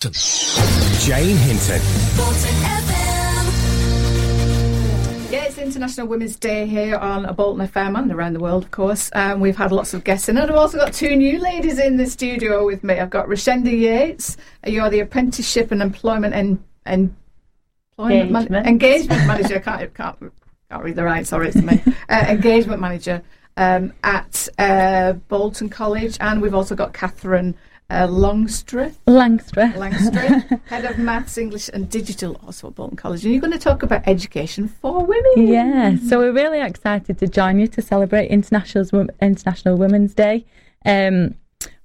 Jane Hinton. Yeah, it's International Women's Day here on Bolton FM and around the world, of course. Um, we've had lots of guests in, and I've also got two new ladies in the studio with me. I've got Rashenda Yates. You're the Apprenticeship and Employment and, and employment man- Engagement. engagement manager. I can't, can't, can't read the right, sorry, it's me. Uh, engagement manager um, at uh, Bolton College, and we've also got Catherine uh, Longstreth. Langstra. Langstreth, head of maths, English, and digital, at Bolton College. And you're going to talk about education for women. Yeah, so we're really excited to join you to celebrate International International Women's Day. Um,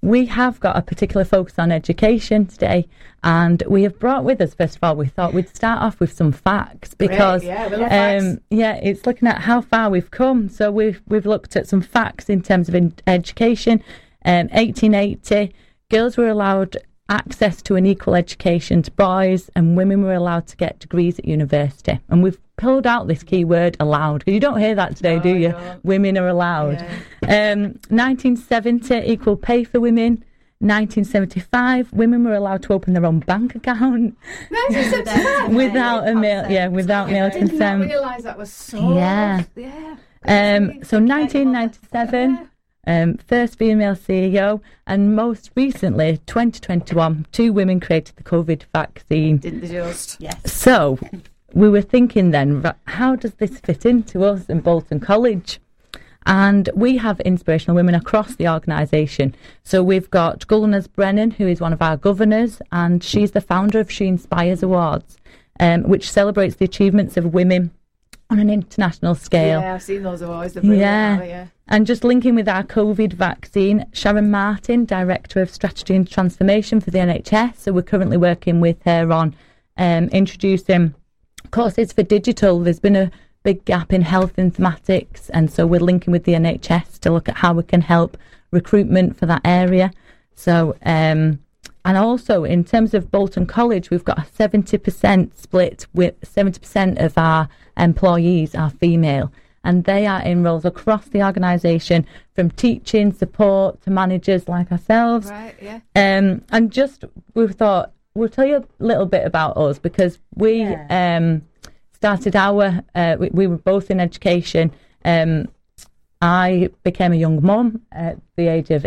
we have got a particular focus on education today, and we have brought with us. First of all, we thought we'd start off with some facts because, yeah, we love facts. um, yeah, it's looking at how far we've come. So we've we've looked at some facts in terms of in- education. Um, 1880, girls were allowed access to an equal education to boys, and women were allowed to get degrees at university. And we've pulled out this key word allowed because you don't hear that today, No, do you? Women are allowed. Um, 1970, equal pay for women. 1975, women were allowed to open their own bank account 1975. without a male, yeah, without male consent. I did not realise that was so. Yeah. Yeah. Um, so 1997, um, first female CEO, and most recently, 2021, two women created the COVID vaccine. Didn't they just? Yes. So we were thinking then, how does this fit into us in Bolton College? And we have inspirational women across the organisation. So we've got Gulnaz Brennan, who is one of our governors, and she's the founder of She Inspires Awards, um, which celebrates the achievements of women on an international scale. Yeah, I've seen those awards. Yeah. yeah. And just linking with our COVID vaccine, Sharon Martin, Director of Strategy and Transformation for the NHS. So we're currently working with her on um, introducing courses for digital. There's been a big gap in health informatics, and so we're linking with the NHS to look at how we can help recruitment for that area. So, um, and also in terms of Bolton College, we've got a 70% split with 70% of our employees are female. And they are in roles across the organisation, from teaching, support to managers like ourselves. Right, yeah. Um, and just we thought we'll tell you a little bit about us because we um, started our uh, we, we were both in education. Um, I became a young mum at the age of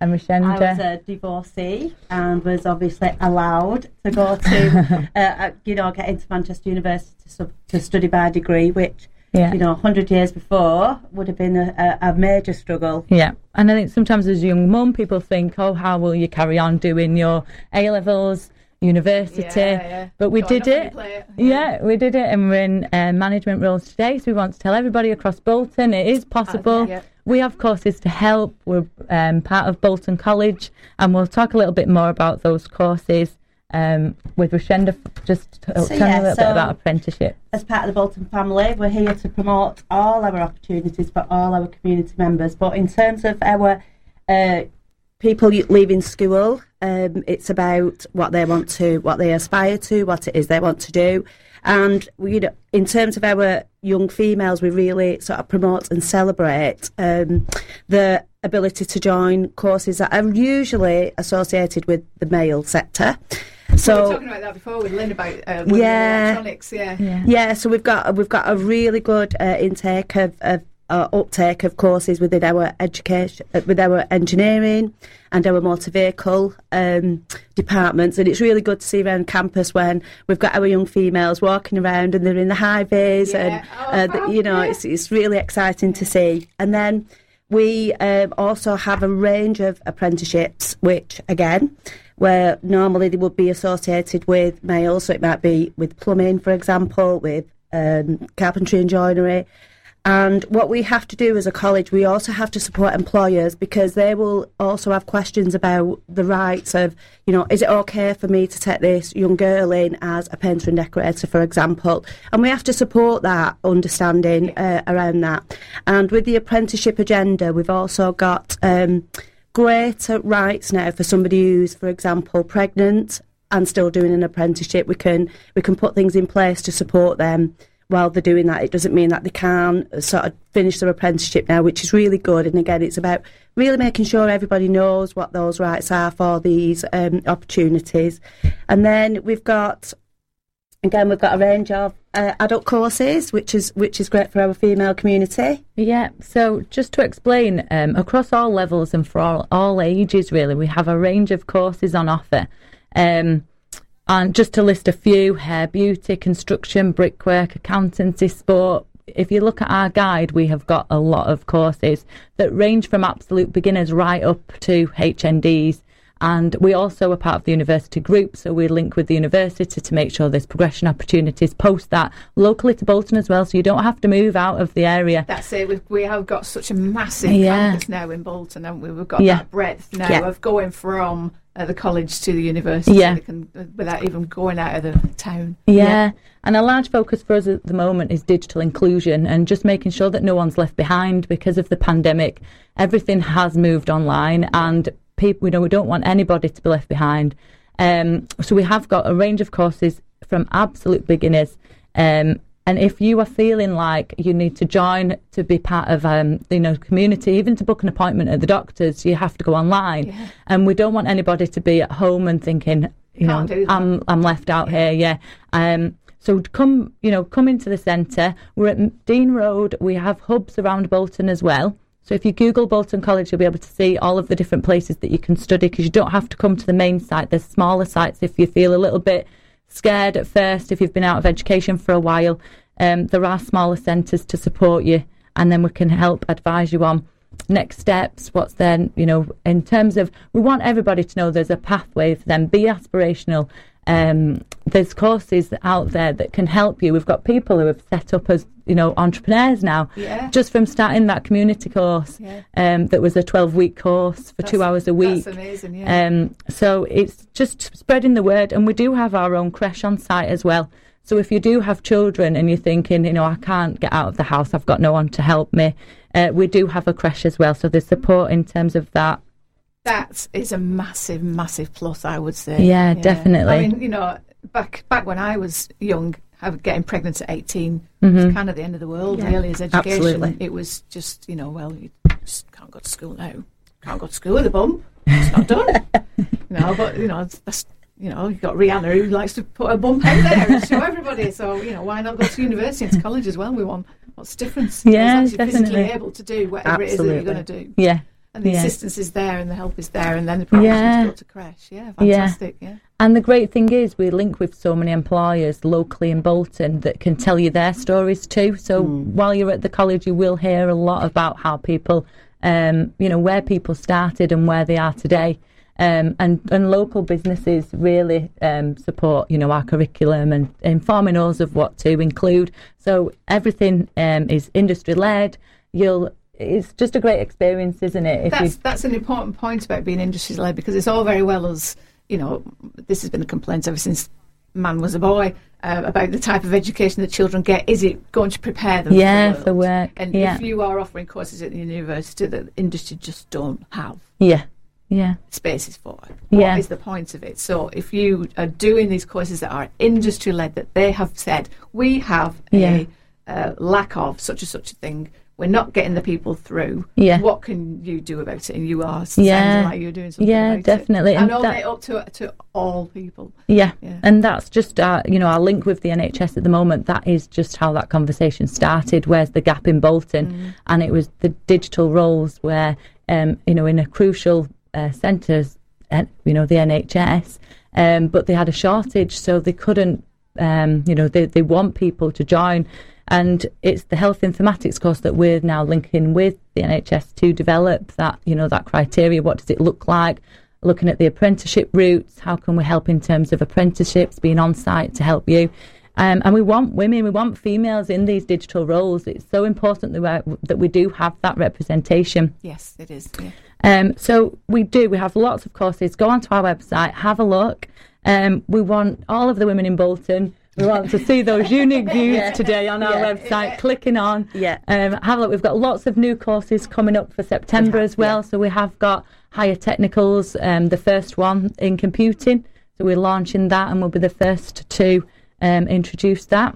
and I was a divorcee and was obviously allowed to go to, uh, you know, get into Manchester University to, sub- to study by degree, which, Yeah. you know, 100 years before would have been a, a major struggle. Yeah, and I think sometimes as a young mum, people think, "Oh, how will you carry on doing your A levels, university?" Yeah, yeah. But we Got did on it. your plate. Yeah, we did it, and we're in uh, management roles today. So we want to tell everybody across Bolton it is possible. yeah. We have courses to help. We're um, part of Bolton College, and we'll talk a little bit more about those courses um, with Rashenda. Just t- tell me yeah, a little so- bit about apprenticeship. As part of the Bolton family, we're here to promote all our opportunities for all our community members. But in terms of our uh, people leaving school, um, it's about what they want to, what they aspire to, what it is they want to do. And we, you know, in terms of our young females, we really sort of promote and celebrate um, the ability to join courses that are usually associated with the male sector. So we So were talking about that before with Lynn about uh, women in Yeah. electronics. Yeah. yeah, so we've got we've got a really good uh, intake of, of uh, uptake of courses within our education, uh, with our engineering and our motor vehicle um, departments, and it's really good to see around campus when we've got our young females walking around and they're in the high vis, Yeah. and Oh, uh, you know yeah. it's it's really exciting to see. And then we um, also have a range of apprenticeships, which again, where normally they would be associated with males, so it might be with plumbing, for example, with um, carpentry and joinery. And what we have to do as a college, we also have to support employers because they will also have questions about the rights of, you know, is it okay for me to take this young girl in as a painter and decorator, for example? And we have to support that understanding uh, around that. And with the apprenticeship agenda, we've also got um, greater rights now for somebody who's, for example, pregnant and still doing an apprenticeship. We can we can put things in place to support them while they're doing that. It doesn't mean that they can't sort of finish their apprenticeship now, which is really good. And again, it's about really making sure everybody knows what those rights are for these um, opportunities. And then we've got again we've got a range of uh, adult courses, which is which is great for our female community. Yeah. So just to explain, um, across all levels and for all, all ages, really, we have a range of courses on offer. Um, and just to list a few hair, beauty, construction, brickwork, accountancy, sport. If you look at our guide, we have got a lot of courses that range from absolute beginners right up to HNDs. And we also are part of the university group, so we link with the university to make sure there's progression opportunities post that locally to Bolton as well, so you don't have to move out of the area. That's it. We've, we have got such a massive Yeah. campus now in Bolton, haven't we? We've got Yeah. that breadth now Yeah. of going from uh, the college to the university Yeah. can, uh, without even going out of the town. Yeah. And a large focus for us at the moment is digital inclusion and just making sure that no one's left behind because of the pandemic. Everything has moved online and people, you know, we don't want anybody to be left behind. Um, so we have got a range of courses from absolute beginners. Um, and if you are feeling like you need to join to be part of, um, you know, community, even to book an appointment at the doctor's, you have to go online. Yeah. And we don't want anybody to be at home and thinking, you know, Can't that. I'm I'm left out here. Yeah. Um. So come, you know, come into the centre. We're at Dean Road. We have hubs around Bolton as well. So if you Google Bolton College, you'll be able to see all of the different places that you can study because you don't have to come to the main site. There's smaller sites if you feel a little bit scared at first, if you've been out of education for a while. Um, there are smaller centres to support you, and then we can help advise you on next steps. What's then, you know, in terms of we want everybody to know there's a pathway for them. Be aspirational. Um, there's courses out there that can help you. We've got people who have set up as you know entrepreneurs now, Yeah. just from starting that community course. Yeah. Um, that was a 12 week course for two hours a week. That's amazing, yeah. Um, so it's just spreading the word, and we do have our own creche on site as well. So if you do have children and you're thinking, you know, I can't get out of the house, I've got no one to help me, uh, we do have a creche as well. So there's support in terms of that. That is a massive, massive plus, I would say. Yeah, definitely. I mean, you know, back back when I was young, have- getting pregnant at 18 Mm-hmm. was kind of the end of the world, Yeah. really, as education. Absolutely. It was just, you know, well, you just can't go to school now. Can't go to school with a bum. It's not done. you know, but, you know, that's, you know, you've got Rihanna who likes to put a bump out there and show everybody. So, you know, why not go to university and to college as well? We want, what's the difference? Yeah, as long as you're physically definitely. able to do whatever it is that you're going to do. Yeah. And the Yeah. assistance is there and the help is there and then the program Yeah. to go to crash. Yeah, fantastic. Yeah. And the great thing is, we link with so many employers locally in Bolton that can tell you their stories too. So while you're at the college, you will hear a lot about how people, um, you know, where people started and where they are today. Um, and, and local businesses really um, support, you know, our curriculum and informing us of what to include. So everything um, is industry led. You'll, it's just a great experience, isn't it? If That's that's an important point about being industry led because it's all very well as you know. This has been a complaint ever since man was a boy uh, about the type of education that children get. Is it going to prepare them? Yeah, for, the for work, And yeah. if you are offering courses at the university that the industry just don't have yeah, yeah, spaces for, what Yeah. is the point of it? So if you are doing these courses that are industry led, that they have said we have Yeah. a uh, lack of such and such a thing. We're not getting the people through. Yeah. What can you do about it? And you are Yeah. sounding like you're doing something Yeah, definitely. it. And, And open that- up to to all people. Yeah. Yeah. and that's just our, you know, our link with the NHS at the moment. That is just how that conversation started. Where's the gap in Bolton? And it was the digital roles where, um, you know, in a crucial uh, centres, uh, you know, the NHS, um, but they had a shortage, so they couldn't, um, you know, they they want people to join. And it's the health informatics course that we're now linking with the NHS to develop that, you know, that criteria. What does it look like? Looking at the apprenticeship routes, how can we help in terms of apprenticeships, being on site to help you? Um, and we want women, we want females in these digital roles. It's so important that we, that we do have that representation. Yes, it is. Yeah. Um, so we do. We have lots of courses. Go onto our website, have a look. Um, we want all of the women in Bolton. We want to see those unique views Yeah. today on our Yeah. website. Clicking on, Yeah. Um, have a look. We've got lots of new courses coming up for September as well. So we have got higher technicals. Um, the first one in computing. So we're launching that, and we'll be the first to um, introduce that.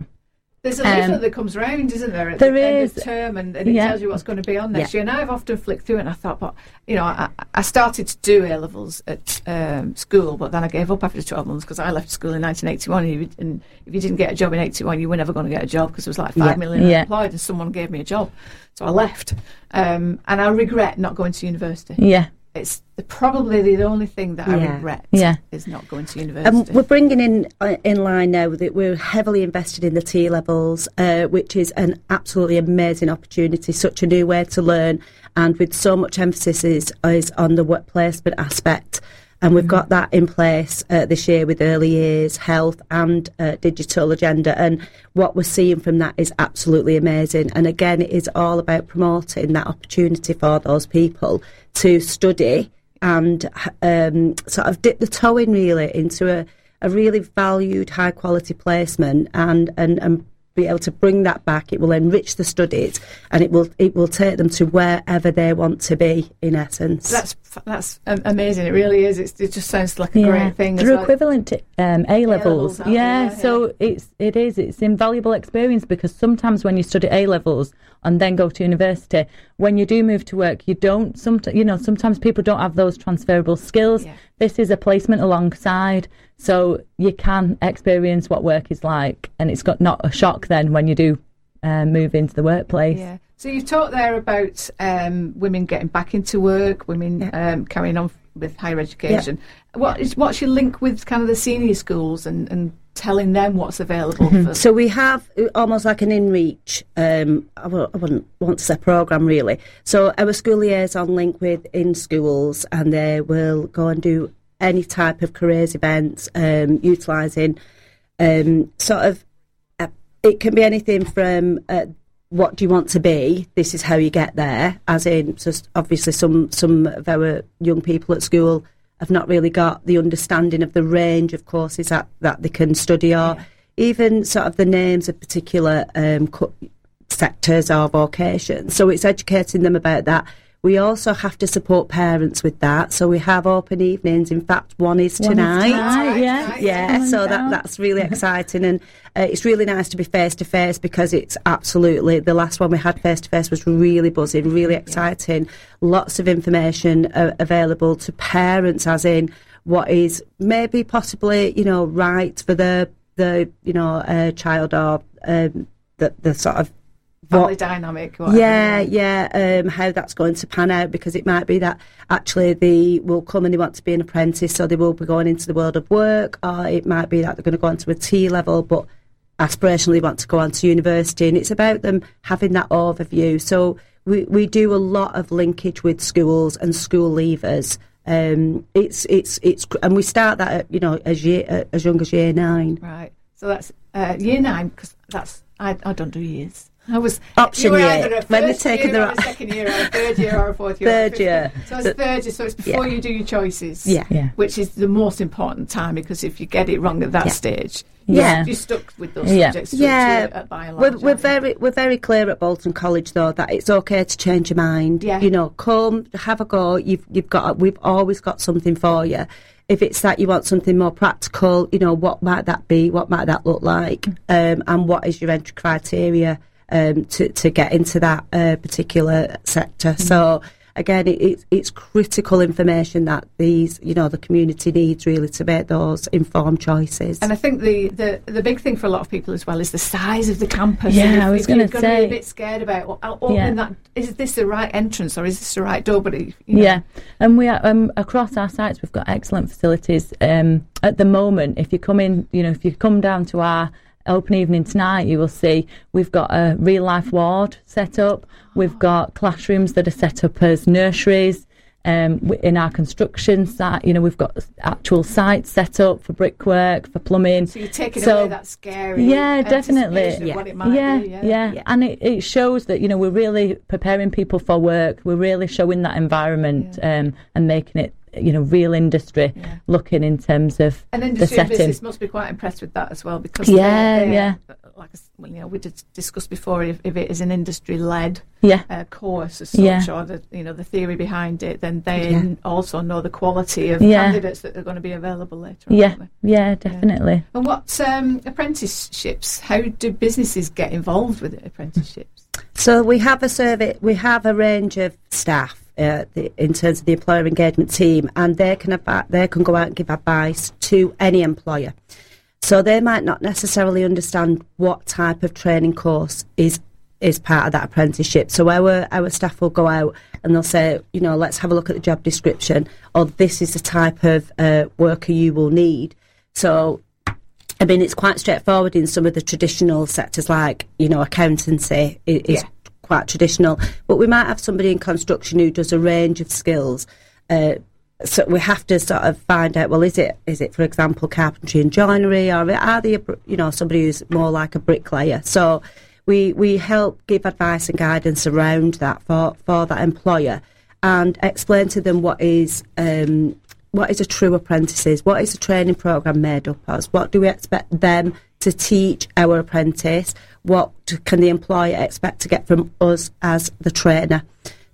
There's a leaflet um, that comes round, isn't there? At there the is. end of term, and, and it yeah. tells you what's going to be on next yeah. year. And I've often flicked through it, and I thought, but you know, I, I started to do A levels at um, school, but then I gave up after 12 months because I left school in 1981, and, you, and, if you didn't get a job in 81, you were never going to get a job because there was like five yeah. million unemployed, and someone gave me a job, so I left, um, and I regret not going to university. Yeah it's the, probably the only thing that I yeah. regret yeah. is not going to university. And we're bringing in uh, in line now that we're heavily invested in the T levels, uh, which is an absolutely amazing opportunity, such a new way to learn, and with so much emphasis is, is on the work placement aspect. And we've mm-hmm. got that in place uh, this year with early years, health, and uh, digital agenda. And what we're seeing from that is absolutely amazing. And again, it is all about promoting that opportunity for those people to study and um, sort of dip the toe in really into a, a really valued, high quality placement and, and, and be able to bring that back. It will enrich the studies, and it will it will take them to wherever they want to be. In essence, that's that's amazing. It really is. It's, it just sounds like a yeah. great thing. They're equivalent to um, A levels. Yeah, yeah, so it's it is it's invaluable experience because sometimes when you study A levels and then go to university, when you do move to work, you don't. Some you know sometimes people don't have those transferable skills. This is a placement alongside. So you can experience what work is like, and it's got not a shock then when you do uh, move into the workplace. Yeah. So you've talked there about um, women getting back into work, women yeah. um, carrying on with higher education. Yeah. What is what's your link with kind of the senior schools and, and telling them what's available? Mm-hmm. so we have uh, almost like an in-reach. Um, I w- I wouldn't want to say program really. So our school liaison link with in schools, and they will go and do any type of careers events, um, utilising um, sort of, uh, it can be anything from uh, what do you want to be? This is how you get there. As in, just obviously, some some of our young people at school have not really got the understanding of the range of courses that, that they can study, or yeah. even sort of the names of particular um, sectors or vocations. So it's educating them about that we also have to support parents with that. So we have open evenings. In fact, one is tonight. One is tonight yeah, yeah. So that that's really exciting, and uh, it's really nice to be face to face because it's absolutely the last one we had face to face was really buzzing, really exciting. Lots of information uh, available to parents, as in what is maybe possibly you know right for the the you know uh, child or um, the the sort of family dynamic. Yeah, yeah, um, how that's going to pan out because it might be that actually they will come and they want to be an apprentice, so they will be going into the world of work, or it might be that they're going to go into a T level, but aspirationally want to go on to university, and it's about them having that overview. So we we do a lot of linkage with schools and school leavers. Um, it's it's it's and we start that at, you know as year as young as year nine. Right. So that's uh, year nine because that's I, I don't do years. I was option year when they're taking the second year, or a third year, or a fourth year. third year. So it's third year. So it's before yeah. you do your choices. Yeah. yeah. Which is the most important time because if you get it wrong at that yeah. stage, yeah, you're stuck with those yeah. subjects. Yeah. we're, we're very we're very clear at Bolton College though that it's okay to change your mind. Yeah. You know, come have a go. You've you've got we've always got something for you if it's that you want something more practical, you know, what might that be? What might that look like? Mm. Um, and what is your entry criteria? Um, to, to get into that uh, particular sector. Mm-hmm. So again, it, it's, it's critical information that these, you know, the community needs really to make those informed choices. And I think the, the, the big thing for a lot of people as well is the size of the campus. Yeah, if, I was going to say. Be a bit scared about opening yeah. that. Is this the right entrance or is this the right door? But you know. yeah, and we are um, across our sites. We've got excellent facilities. Um, at the moment, if you come in, you know, if you come down to our open evening tonight, you will see we've got a real life ward set up. We've got classrooms that are set up as nurseries. Um, in our construction site, you know, we've got actual sites set up for brickwork, for plumbing. So you're taking so, away that scary. Yeah, definitely. Yeah. Yeah, be, yeah, yeah, yeah, And it, it shows that you know we're really preparing people for work. We're really showing that environment yeah. um, and making it you know real industry Yeah. looking in terms of And the industry and setting. business must be quite impressed with that as well because Yeah, they're- they're- yeah. like I s- well, you know we did discuss before if, if it is an industry led Yeah, uh, course as such Yeah. or the you know the theory behind it then they Yeah. n- also know the quality of Yeah. candidates that are going to be available later on yeah, aren't yeah, definitely. and what um, apprenticeships how do businesses get involved with apprenticeships So we have a survey, we have a range of staff uh, the, in terms of the employer engagement team, and they can advi- they can go out and give advice to any employer. So they might not necessarily understand what type of training course is is part of that apprenticeship. So our our staff will go out and they'll say, you know, let's have a look at the job description, or this is the type of uh, worker you will need. So I mean, it's quite straightforward in some of the traditional sectors, like you know, accountancy is Yeah. Quite traditional. But we might have somebody in construction who does a range of skills. Uh, so we have to sort of find out. Well, is it is it, for example, carpentry and joinery, or are they, you know, somebody who's more like a bricklayer? So we we help give advice and guidance around that for for that employer and explain to them what is um, what is a true apprentices, what is a training program made up of, what do we expect them to teach our apprentice, what can the employer expect to get from us as the trainer.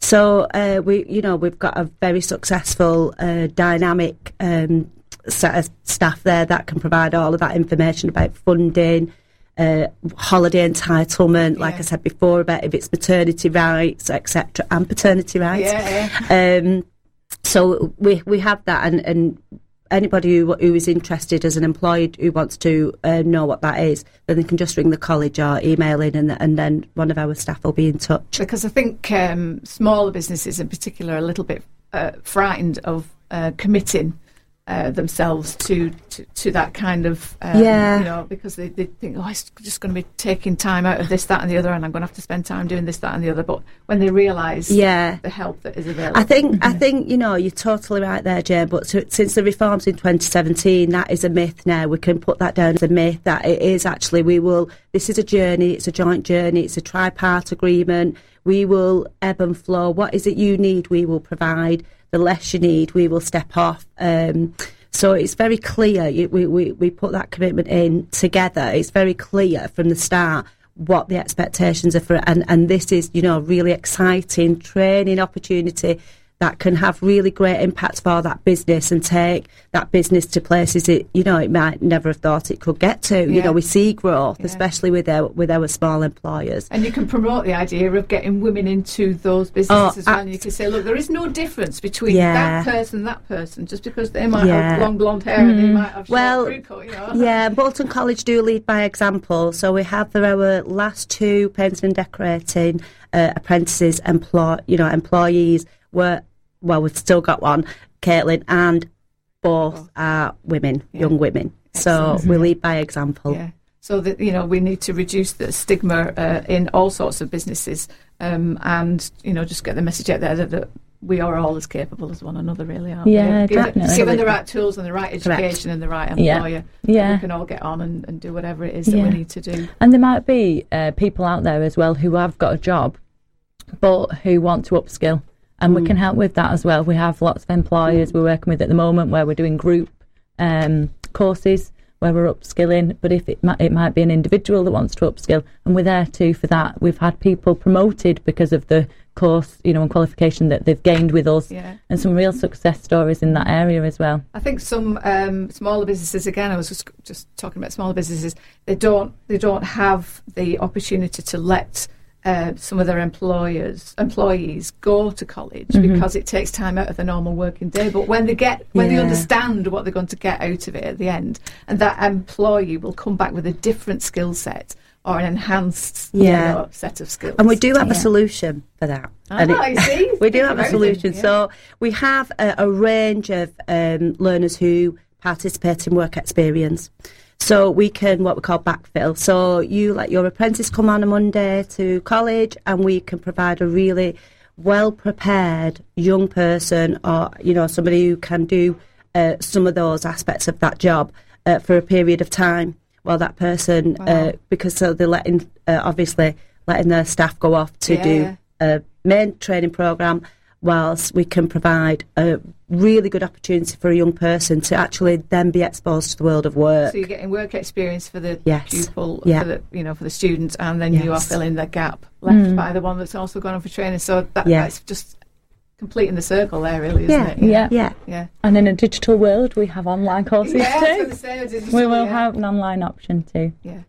So uh, we, you know, we've got a very successful, uh, dynamic um, set of staff there that can provide all of that information about funding, uh, holiday entitlement, like Yeah. I said before, about if it's maternity rights, etc., and paternity rights. yeah Um, so we we have that, and, and anybody who, who is interested as an employed who wants to uh, know what that is, then they can just ring the college or email in, and, and then one of our staff will be in touch. because I think um, smaller businesses in particular are a little bit uh, frightened of uh, committing uh, themselves to, to to that kind of um, Yeah. you know because they, they think oh it's just going to be taking time out of this that and the other and I'm going to have to spend time doing this that and the other but when they realise Yeah. the help that is available I think I think you know you're totally right there, Jane. But so, since the reforms in 2017, that is a myth. Now we can put that down as a myth. That it is actually we will. This is a journey. It's a joint journey. It's a tripart agreement. We will ebb and flow. What is it you need? We will provide. The less you need, we will step off. Um, so it's very clear. We, we, we put that commitment in together. It's very clear from the start what the expectations are for it. And, and this is, you know, a really exciting training opportunity that can have really great impacts for that business and take that business to places it, you know, it might never have thought it could get to. You know, we see growth, Yeah. especially with our, with our small employers. and you can promote the idea of getting women into those businesses Oh, as well. And you can say, look, there is no difference between Yeah. that person and that person, just because they might Yeah. have long blonde hair and they might have Well, cut, you know. Yeah, Bolton College do lead by example. So we have our last two painting and decorating uh, apprentices, employ you know employees were well, we've still got one, Caitlin, and both are women, Yeah. young women. So we lead by example. Yeah. So that you know, we need to reduce the stigma uh, in all sorts of businesses, um, and you know, just get the message out there that, that we are all as capable as one another, really, aren't Yeah, we? Given, definitely. given the right tools and the right Correct. education and the right Yeah. employer, Yeah. we can all get on and, and do whatever it is that Yeah. we need to do. And there might be uh, people out there as well who have got a job, but who want to upskill, and we can help with that as well. We have lots of employers we're working with at the moment where we're doing group um, courses where we're upskilling. But if it might, it might be an individual that wants to upskill, and we're there too for that. We've had people promoted because of the course, you know, and qualification that they've gained with us, Yeah. and some real success stories in that area as well. I think some um, smaller businesses, again, I was just just talking about smaller businesses. They don't they don't have the opportunity to let uh, some of their employers employees go to college Mm-hmm. because it takes time out of the normal working day. But when they get when they understand what they're going to get out of it at the end, and that employee will come back with a different skill set or an enhanced you know, set of skills. And we do have a solution for that. Ah, And I see. we do have a solution. yeah. So we have a, a range of um, learners who participate in work experience. So we can what we call backfill. So you let your apprentice come on a Monday to college, and we can provide a really well prepared young person, or you know somebody who can do uh, some of those aspects of that job uh, for a period of time while that person uh, because so they're letting uh, obviously letting their staff go off to Yeah. do a main training program whilst we can provide a really good opportunity for a young person to actually then be exposed to the world of work. So you're getting work experience for the Yes. pupil, Yeah. for the you know for the students, and then you are filling the gap left mm. by the one that's also gone on for training. So that, Yeah. that's just completing the circle there, really, isn't Yeah. it? Yeah. yeah. yeah. And in a digital world, we have online courses Yeah, too. gonna say, I We will yeah. have an online option too. Yeah.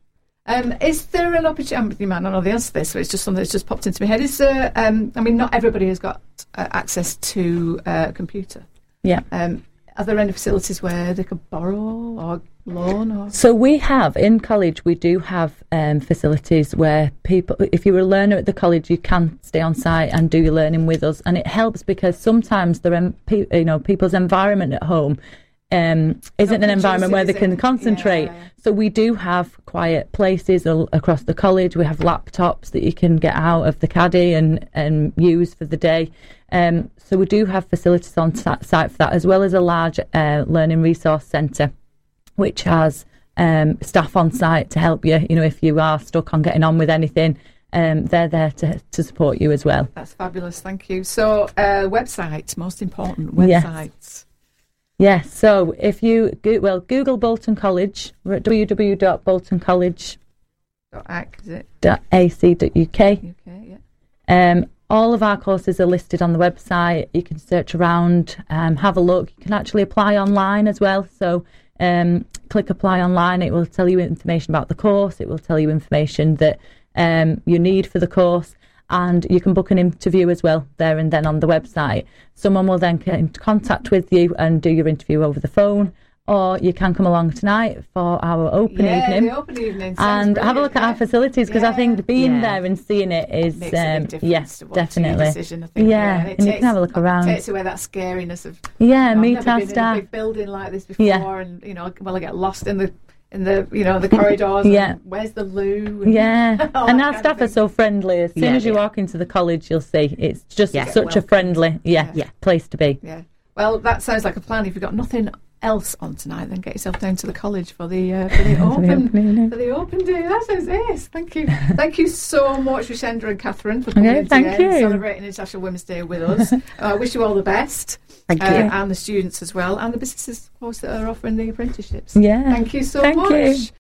Um, is there an opportunity? You might not know the answer to this, but it's just something that's just popped into my head. Is there? Um, I mean, not everybody has got uh, access to uh, a computer. Yeah. Um, are there any facilities where they could borrow or loan or? So we have in college, we do have um, facilities where people, if you're a learner at the college, you can stay on site and do your learning with us, and it helps because sometimes the em- pe- you know people's environment at home um, isn't an environment where they can concentrate. Yeah. So we do have quiet places al- across the college. We have laptops that you can get out of the caddy and, and use for the day. Um, so we do have facilities on sa- site for that, as well as a large uh, learning resource centre, which has um, staff on site to help you. You know, if you are stuck on getting on with anything, um, they're there to, to support you as well. That's fabulous. Thank you. So, uh, websites, most important websites. Yes. Yes, so if you go, well Google Bolton College, we're at www.boltoncollege.ac.uk. Dot ac, is it? UK. UK, yeah. Um, all of our courses are listed on the website. You can search around, um, have a look. You can actually apply online as well. So um, click apply online. It will tell you information about the course. It will tell you information that um, you need for the course. And you can book an interview as well there and then on the website. Someone will then get in contact with you and do your interview over the phone. Or you can come along tonight for our open yeah, evening the open evening. and have a look at our facilities because I think being Yeah. there and seeing it is Makes a big um, yes to what- to definitely decision, I think, Yeah, and, it and you can have a look around. Takes away that scariness of yeah I've meet never our been in a staff big building like this before, Yeah. and you know, will I get lost in the in the you know the corridors? and Yeah. where's the loo? yeah and that our kind staff are so friendly as soon Yeah, as you yeah. walk into the college you'll see it's just Yeah. such a Welcome. friendly yeah, Yeah. place to be Yeah. Well, that sounds like a plan. If you've got nothing else on tonight, then get yourself down to the college for the uh, for the open opening. for the open day. That sounds ace. Thank you. Thank you so much, Rashenda and Catherine, for coming Okay, thank you. celebrating International Women's Day with us. Uh, I wish you all the best. Thank uh, you. and the students as well, and the businesses, of course, that are offering the apprenticeships. yeah Thank you so Thank much. you.